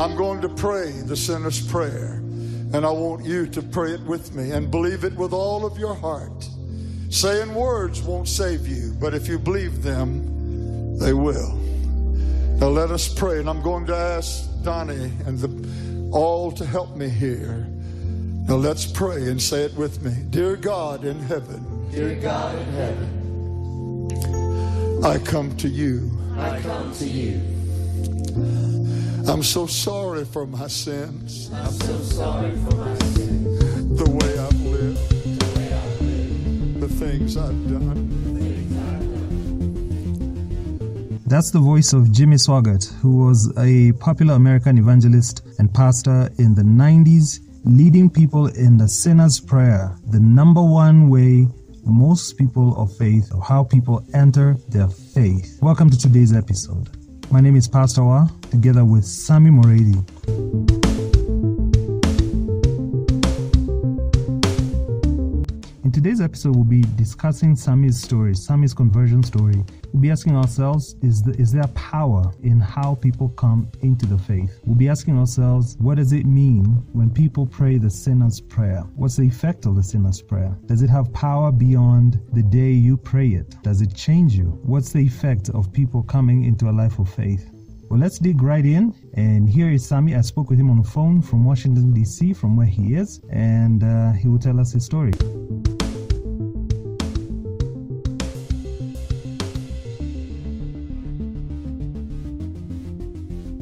I'm going to pray the sinner's prayer, and I want you to pray it with me and believe it with all of your heart. Saying words won't save you, but if you believe them, they will. Now let us pray, and I'm going to ask Donnie and the, all to help me here. Now let's pray and say it with me. Dear God in heaven, Dear God in heaven, I come to you. I come to you. I'm so sorry for my sins, I'm so sorry for my sins, the way I've lived, the way I've lived, the things I've done. things I've done. That's the voice of Jimmy Swaggart, who was a popular American evangelist and pastor in the 90s, leading people in the sinner's prayer, the number one way most people of faith, or how people enter their faith. Welcome to today's episode. My name is Pastor Wa, together with Sami Moredi. In today's episode, we'll be discussing Sami's story, Sami's conversion story. We'll be asking ourselves, is, the, is there power in how people come into the faith? We'll be asking ourselves, what does it mean when people pray the sinner's prayer? What's the effect of the sinner's prayer? Does it have power beyond the day you pray it? Does it change you? What's the effect of people coming into a life of faith? Well, let's dig right in. And here is Sami. I spoke with him on the phone from Washington, D.C., from where he is, and uh, he will tell us his story.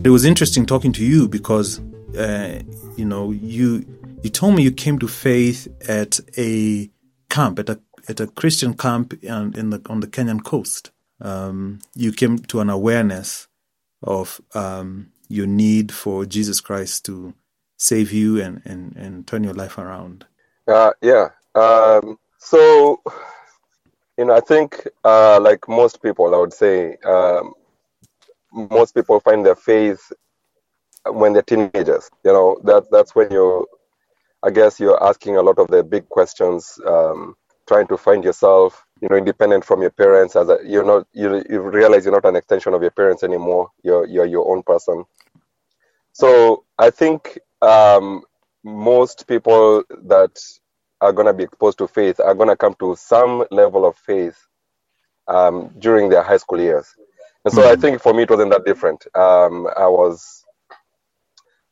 It was interesting talking to you because, uh, you know, you you told me you came to faith at a camp, at a at a Christian camp in, in the on the Kenyan coast. Um, you came to an awareness of um, your need for Jesus Christ to save you and, and, and turn your life around. Uh, yeah. Um, so, you know, I think, uh, like most people, I would say, um, most people find their faith when they're teenagers. You know, that that's when you, I guess, you're asking a lot of the big questions, um, trying to find yourself. You know, independent from your parents. As a, you're not, you you realize you're not an extension of your parents anymore. You're you're your own person. So I think um, most people that are going to be exposed to faith are going to come to some level of faith um, during their high school years. And so I think for me it wasn't that different. Um, I was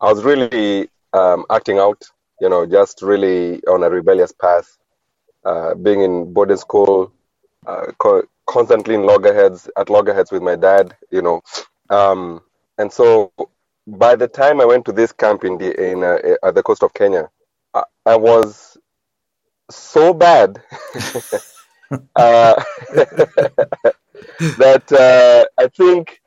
I was really um, acting out, you know, just really on a rebellious path, uh, being in boarding school, uh, co- constantly in loggerheads at loggerheads with my dad, you know, um, and so by the time I went to this camp in the in uh, at the coast of Kenya, I, I was so bad. Uh, that uh, I think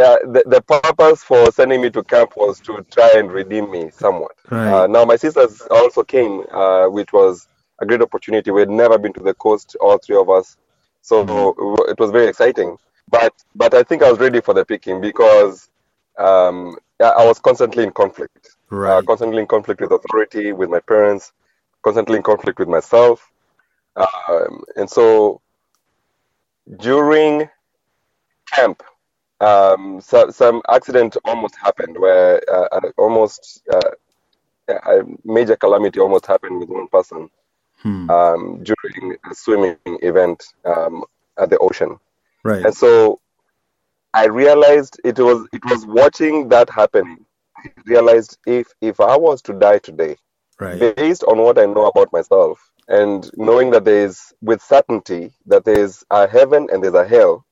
uh, the, the purpose for sending me to camp was to try and redeem me somewhat. Right. Uh, now my sisters also came, uh, which was a great opportunity. We had never been to the coast, all three of us, so it was very exciting. But but I think I was ready for the picking because um, I I was constantly in conflict, uh, Right. constantly in conflict with authority, with my parents, constantly in conflict with myself, um, and so during camp, um, so, some accident almost happened where uh, almost uh, a major calamity almost happened with one person Hmm. um, during a swimming event um, at the ocean. Right. And so I realized it was it was watching that happening. I realized if if I was to die today, Right. based on what I know about myself and knowing that there is with certainty that there is a heaven and there's a hell,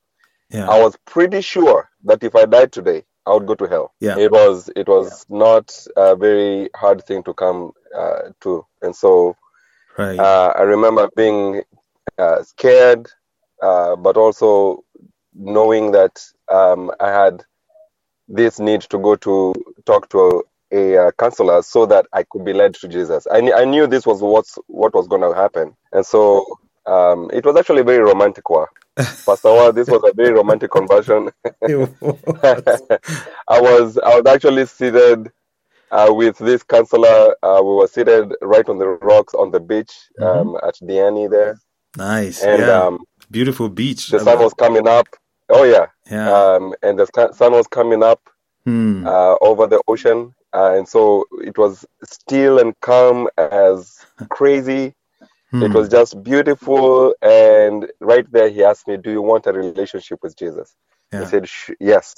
Yeah. I was pretty sure that if I died today, I would go to hell. Yeah. It was it was not a very hard thing to come uh, to, and so Right. uh, I remember being uh, scared, uh, but also knowing that um, I had this need to go to talk to a, uh counselor so that I could be led to Jesus. I, kn- I knew this was what's, what was going to happen. And so um, it was actually very romantic. Wa. Pastor Wa, this was a very romantic conversion. I was I was actually seated uh, with this counselor. Uh, we were seated right on the rocks on the beach um, at Diani there, nice. and yeah. um, Beautiful beach. the sun was coming up. Oh yeah, yeah. um, and the sun was coming up, Hmm. uh, over the ocean. Uh, and so it was still and calm as crazy. Hmm. It was just beautiful. And right there, he asked me, Do you want a relationship with Jesus? Yeah. I said, "Sh- Yes.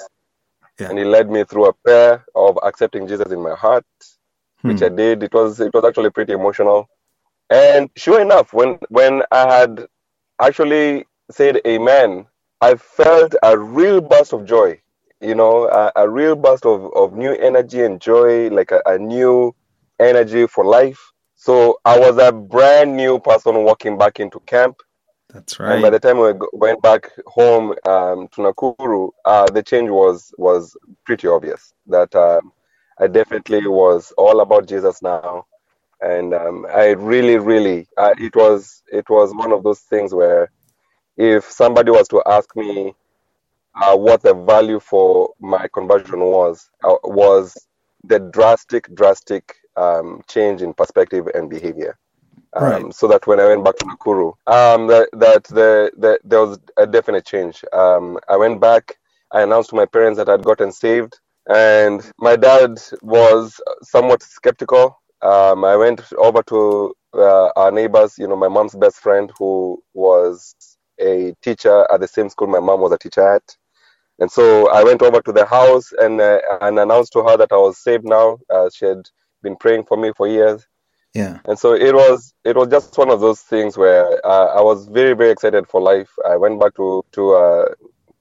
Yeah. And he led me through a prayer of accepting Jesus in my heart, which Hmm. I did. It was it was actually pretty emotional. And sure enough, when when I had actually said amen, I felt a real burst of joy. You know, a, a real burst of, of new energy and joy, like a, a new energy for life. So I was a brand new person walking back into camp. That's right. And by the time we went back home um, to Nakuru, uh, the change was was pretty obvious. That um, I definitely was all about Jesus now, and um, I really, really, uh, it was it was one of those things where if somebody was to ask me uh, what the value for my conversion was, uh, was the drastic, drastic um, change in perspective and behavior um, Right. so that when I went back to Nakuru, um, that, that the, the, there was a definite change. Um, I went back, I announced to my parents that I'd gotten saved, and my dad was somewhat skeptical. Um, I went over to uh, our neighbors, you know, my mom's best friend, who was a teacher at the same school my mom was a teacher at. And so I went over to the house and uh, and announced to her that I was saved now. Uh, she had been praying for me for years Yeah. and so it was it was just one of those things where uh, I was very very excited for life. I went back to to uh,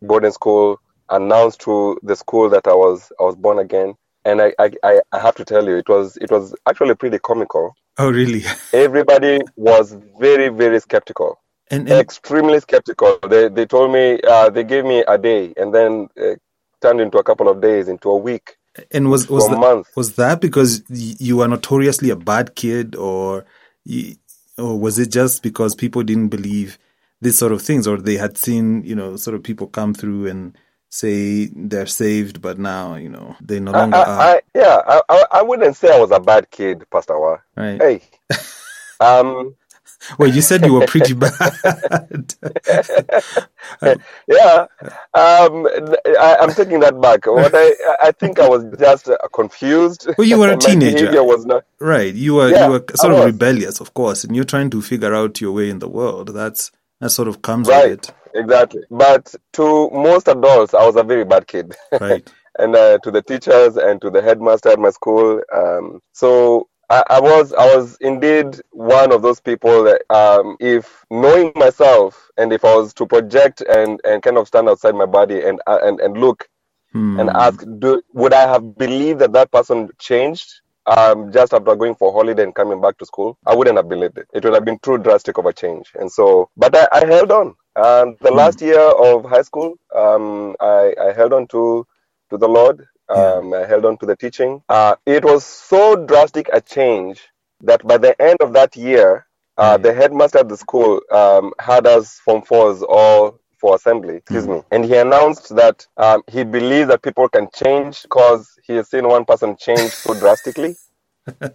boarding school, announced to the school that I was I was born again, and I, I I I have to tell you it was it was actually pretty comical. Oh, really? Everybody was very very skeptical, And, and extremely skeptical. They they told me uh, they gave me a day, and then uh, turned into a couple of days, into a week, and was was a that, month. was that because you were notoriously a bad kid, or you, or was it just because people didn't believe these sort of things, or they had seen you know sort of people come through and say they're saved, but now you know they no I, longer are. I, I, yeah, I, I I wouldn't say I was a bad kid, Pastor Wa. right? Hey, um. Well, you said you were pretty bad. yeah um I, i'm taking that back what i i think i was just uh, confused Well, you were a teenager. was not right. You were Yeah, you were sort of rebellious, of course, and you're trying to figure out your way in the world. That's that sort of comes right with exactly but to most adults i was a very bad kid right? and uh, to the teachers and to the headmaster at my school um so I, I was I was indeed one of those people that um, if knowing myself and if I was to project and, and kind of stand outside my body and uh, and, and look Hmm. and ask, do, would I have believed that that person changed um, just after going for holiday and coming back to school? I wouldn't have believed it. It would have been too drastic of a change. And so, but I, I held on. And the Hmm. last year of high school, um, I, I held on to to the Lord. Um, I held on to the teaching. Uh, it was so drastic a change that by the end of that year, uh, Mm. the headmaster at the school um, had us Form 4s all for assembly, excuse Mm. me. And he announced that um, he believes that people can change because he has seen one person change so drastically.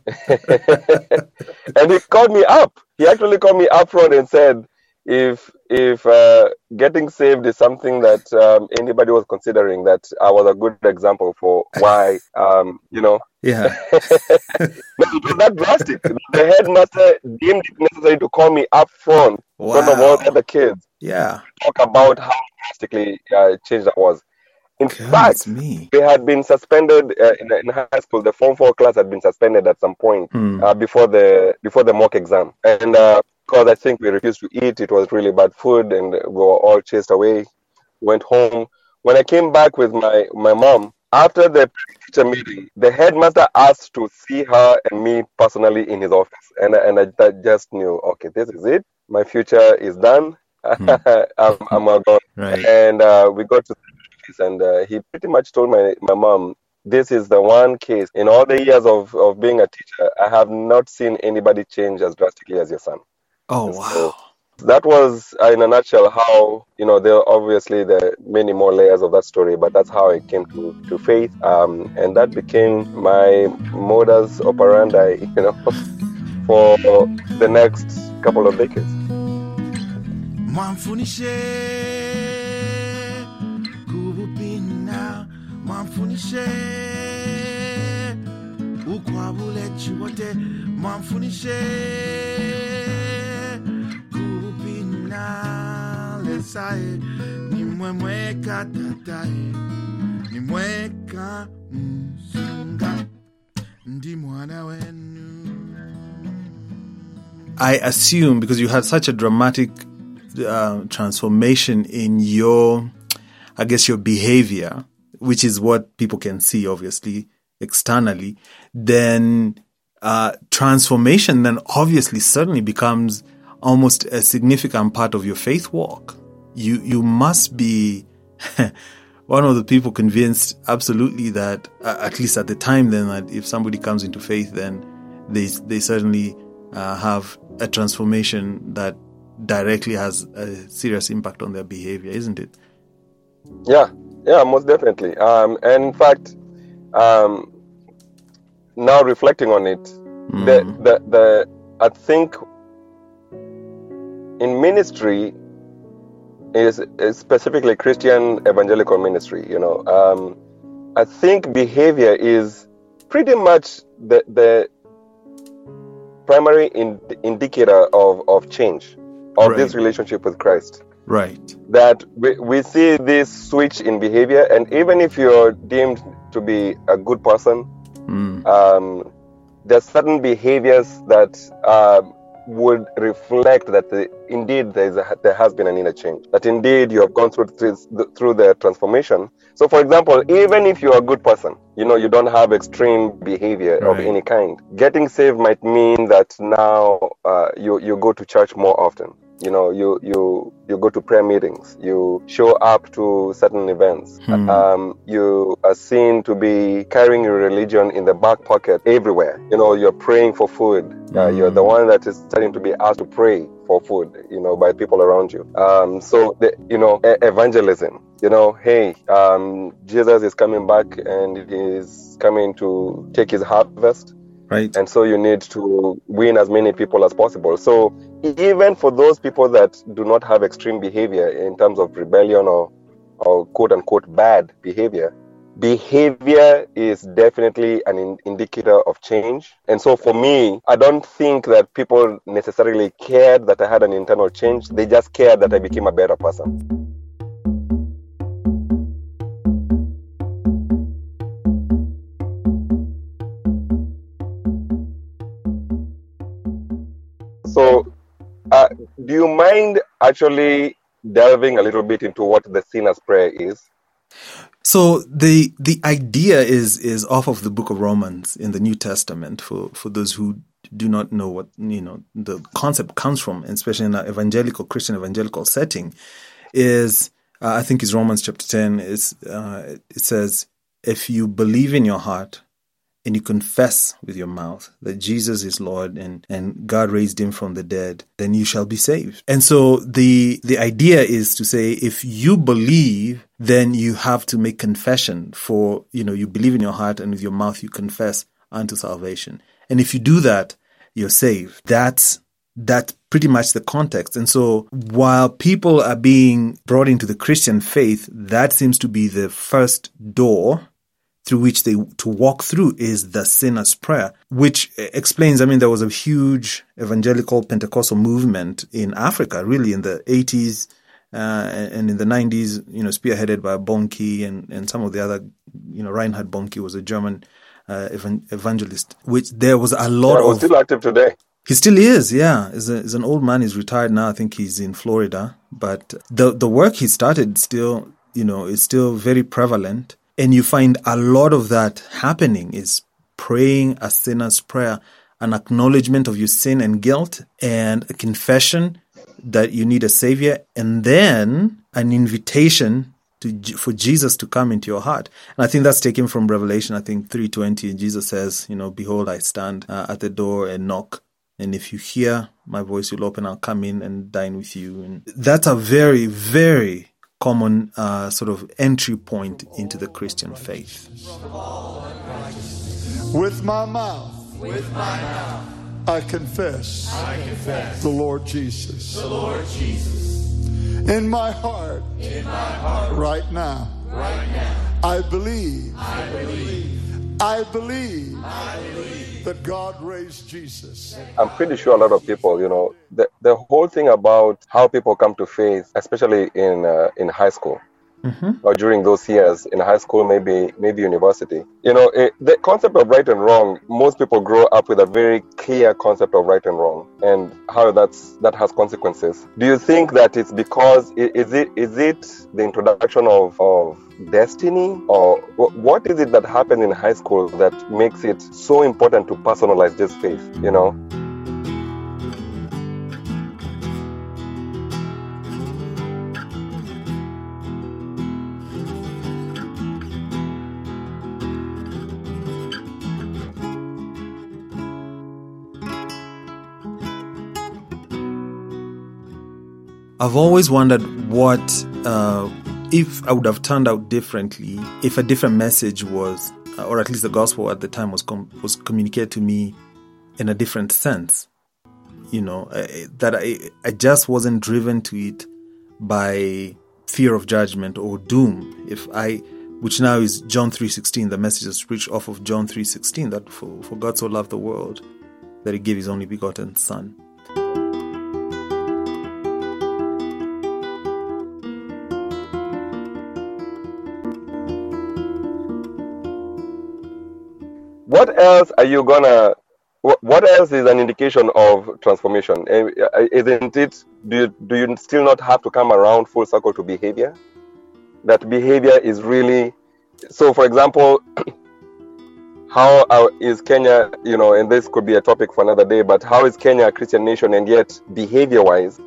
and he called me up. He actually called me up front and said, if if uh, getting saved is something that um, anybody was considering, that I was a good example for why, um, you know, Yeah. but it was that drastic. The headmaster deemed it necessary to call me up front in front of all the other kids, Yeah. talk about how drastically uh, changed that was. In Goodness fact, me. they had been suspended uh, in, in high school. The Form Four class had been suspended at some point Hmm. uh, before the before the mock exam, and because I think we refused to eat, it was really bad food, and we were all chased away. Went home. When I came back with my my mom after the teacher meeting, the headmaster asked to see her and me personally in his office, and I- and I, I just knew, okay, this is it. My future is done. I'm, I'm all gone Right. and uh, we got to the office and uh, he pretty much told my, my mom this is the one case in all the years of, of being a teacher i have not seen anybody change as drastically as your son Oh so- wow. that was uh, in a nutshell how you know there are obviously there are many more layers of that story but that's how i came to, to faith. Um, and that became my modus operandi you know for the next couple of decades. Mwamfunishe mwamfunishe kupina lesaye nimwemweka msunga ndi mwana wenu I assume because you had such a dramatic uh, transformation in your, I guess, your behavior, which is what people can see, obviously, externally, then uh, transformation then obviously certainly becomes almost a significant part of your faith walk. You you must be one of the people convinced absolutely that uh, at least at the time then that if somebody comes into faith then they they certainly uh, have a transformation that directly has a serious impact on their behavior, isn't it? Yeah, yeah, most definitely. Um, and in fact, um, now reflecting on it, the, the the I think in ministry is, is specifically Christian evangelical ministry. You know, um, I think behavior is pretty much the the primary in, indicator of, of change of Right. this relationship with Christ Right. that we, we see this switch in behavior and even if you're deemed to be a good person um, there's certain behaviors that um, would reflect that the, indeed there, is a, there has been an inner change. That indeed you have gone through through the transformation. So for example even if you're a good person you know you don't have extreme behavior of any kind. Getting saved might mean that now uh, you, you go to church more often you know you you you go to prayer meetings you show up to certain events. Um, you are seen to be carrying your religion in the back pocket everywhere. You know you're praying for food. Uh, you're the one that is starting to be asked to pray for food you know by people around you. Um, so the, you know e- evangelism you know hey um, jesus is coming back and he's coming to take his harvest. Right. and so you need to win as many people as possible. So even for those people that do not have extreme behavior in terms of rebellion or or quote unquote bad behavior behavior is definitely an in- indicator of change. And so for me i don't think that people necessarily cared that i had an internal change. They just cared that i became a better person mind actually delving a little bit into what the sinner's prayer is? So the the idea is is off of the book of Romans in the New Testament for for those who do not know what you know the concept comes from, especially in an evangelical Christian evangelical setting, is uh, I think is Romans chapter ten. Is uh, it says if you believe in your heart and you confess with your mouth that Jesus is Lord and, and God raised him from the dead, then you shall be saved. And so the the idea is to say if you believe, then you have to make confession for, you know, you believe in your heart and with your mouth you confess unto salvation. And if you do that, you're saved. That's that's pretty much the context. And so while people are being brought into the Christian faith, that seems to be the first door through which they to walk through is the sinner's prayer, which explains. I mean, there was a huge evangelical Pentecostal movement in Africa, really in the eighties uh, and in the nineties. You know, spearheaded by Bonnke and and some of the other. You know, Reinhard Bonnke was a German uh, evan- evangelist. Which there was a lot Yeah, of. still active today. He still is, yeah. He's, a, he's an old man. He's retired now. I think he's in Florida. But the the work he started still, you know, is still very prevalent. And you find a lot of that happening is praying a sinner's prayer, an acknowledgement of your sin and guilt, and a confession that you need a savior, and then an invitation to for Jesus to come into your heart. And I think that's taken from Revelation. I think three twenty. Jesus says, you know, behold, I stand uh, at the door and knock. And if you hear my voice, you'll open. I'll come in and dine with you. And that's a very, very common uh, sort of entry point into the Christian faith. With my mouth. With my mouth. I confess. I confess the Lord Jesus. the Lord Jesus In my heart. in my heart Right now. right now. I believe. I believe. I believe. That God raised Jesus. I'm pretty sure a lot of people, you know, the, the whole thing about how people come to faith, especially in uh, in high school Mm-hmm. or during those years in high school, maybe maybe university, you know, it, the concept of right and wrong. Most people grow up with a very clear concept of right and wrong and how that's that has consequences. Do you think that it's because is it is it the introduction of of destiny or what is it that happens in high school that makes it so important to personalize this faith you know I've always wondered what uh, if I would have turned out differently if a different message was, uh, or at least the gospel at the time was com- was communicated to me in a different sense. You know uh, that I I just wasn't driven to it by fear of judgment or doom. If I which now is John 3:16 the message is preached off of John 3:16 that for, for God so loved the world that he gave his only begotten son what else are you gonna what else is an indication of transformation? Eh, uh, isn't it do you, do you still not have to come around full circle to behavior? That behavior is really so for example how uh, kenya you know and this could be a topic for another day but how is kenya a christian nation and yet behavior wise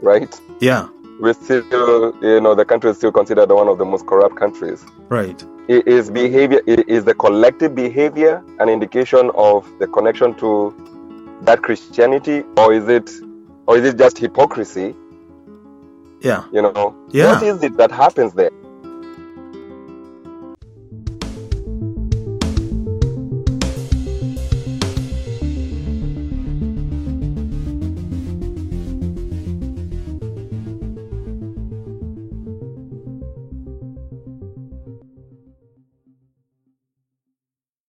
right? Yeah. We're still you know the country is still considered one of the most corrupt countries. Right is behavior is the collective behavior an indication of the connection to that christianity or is it or is it just hypocrisy? Yeah. You know? Yeah. what is it that happens there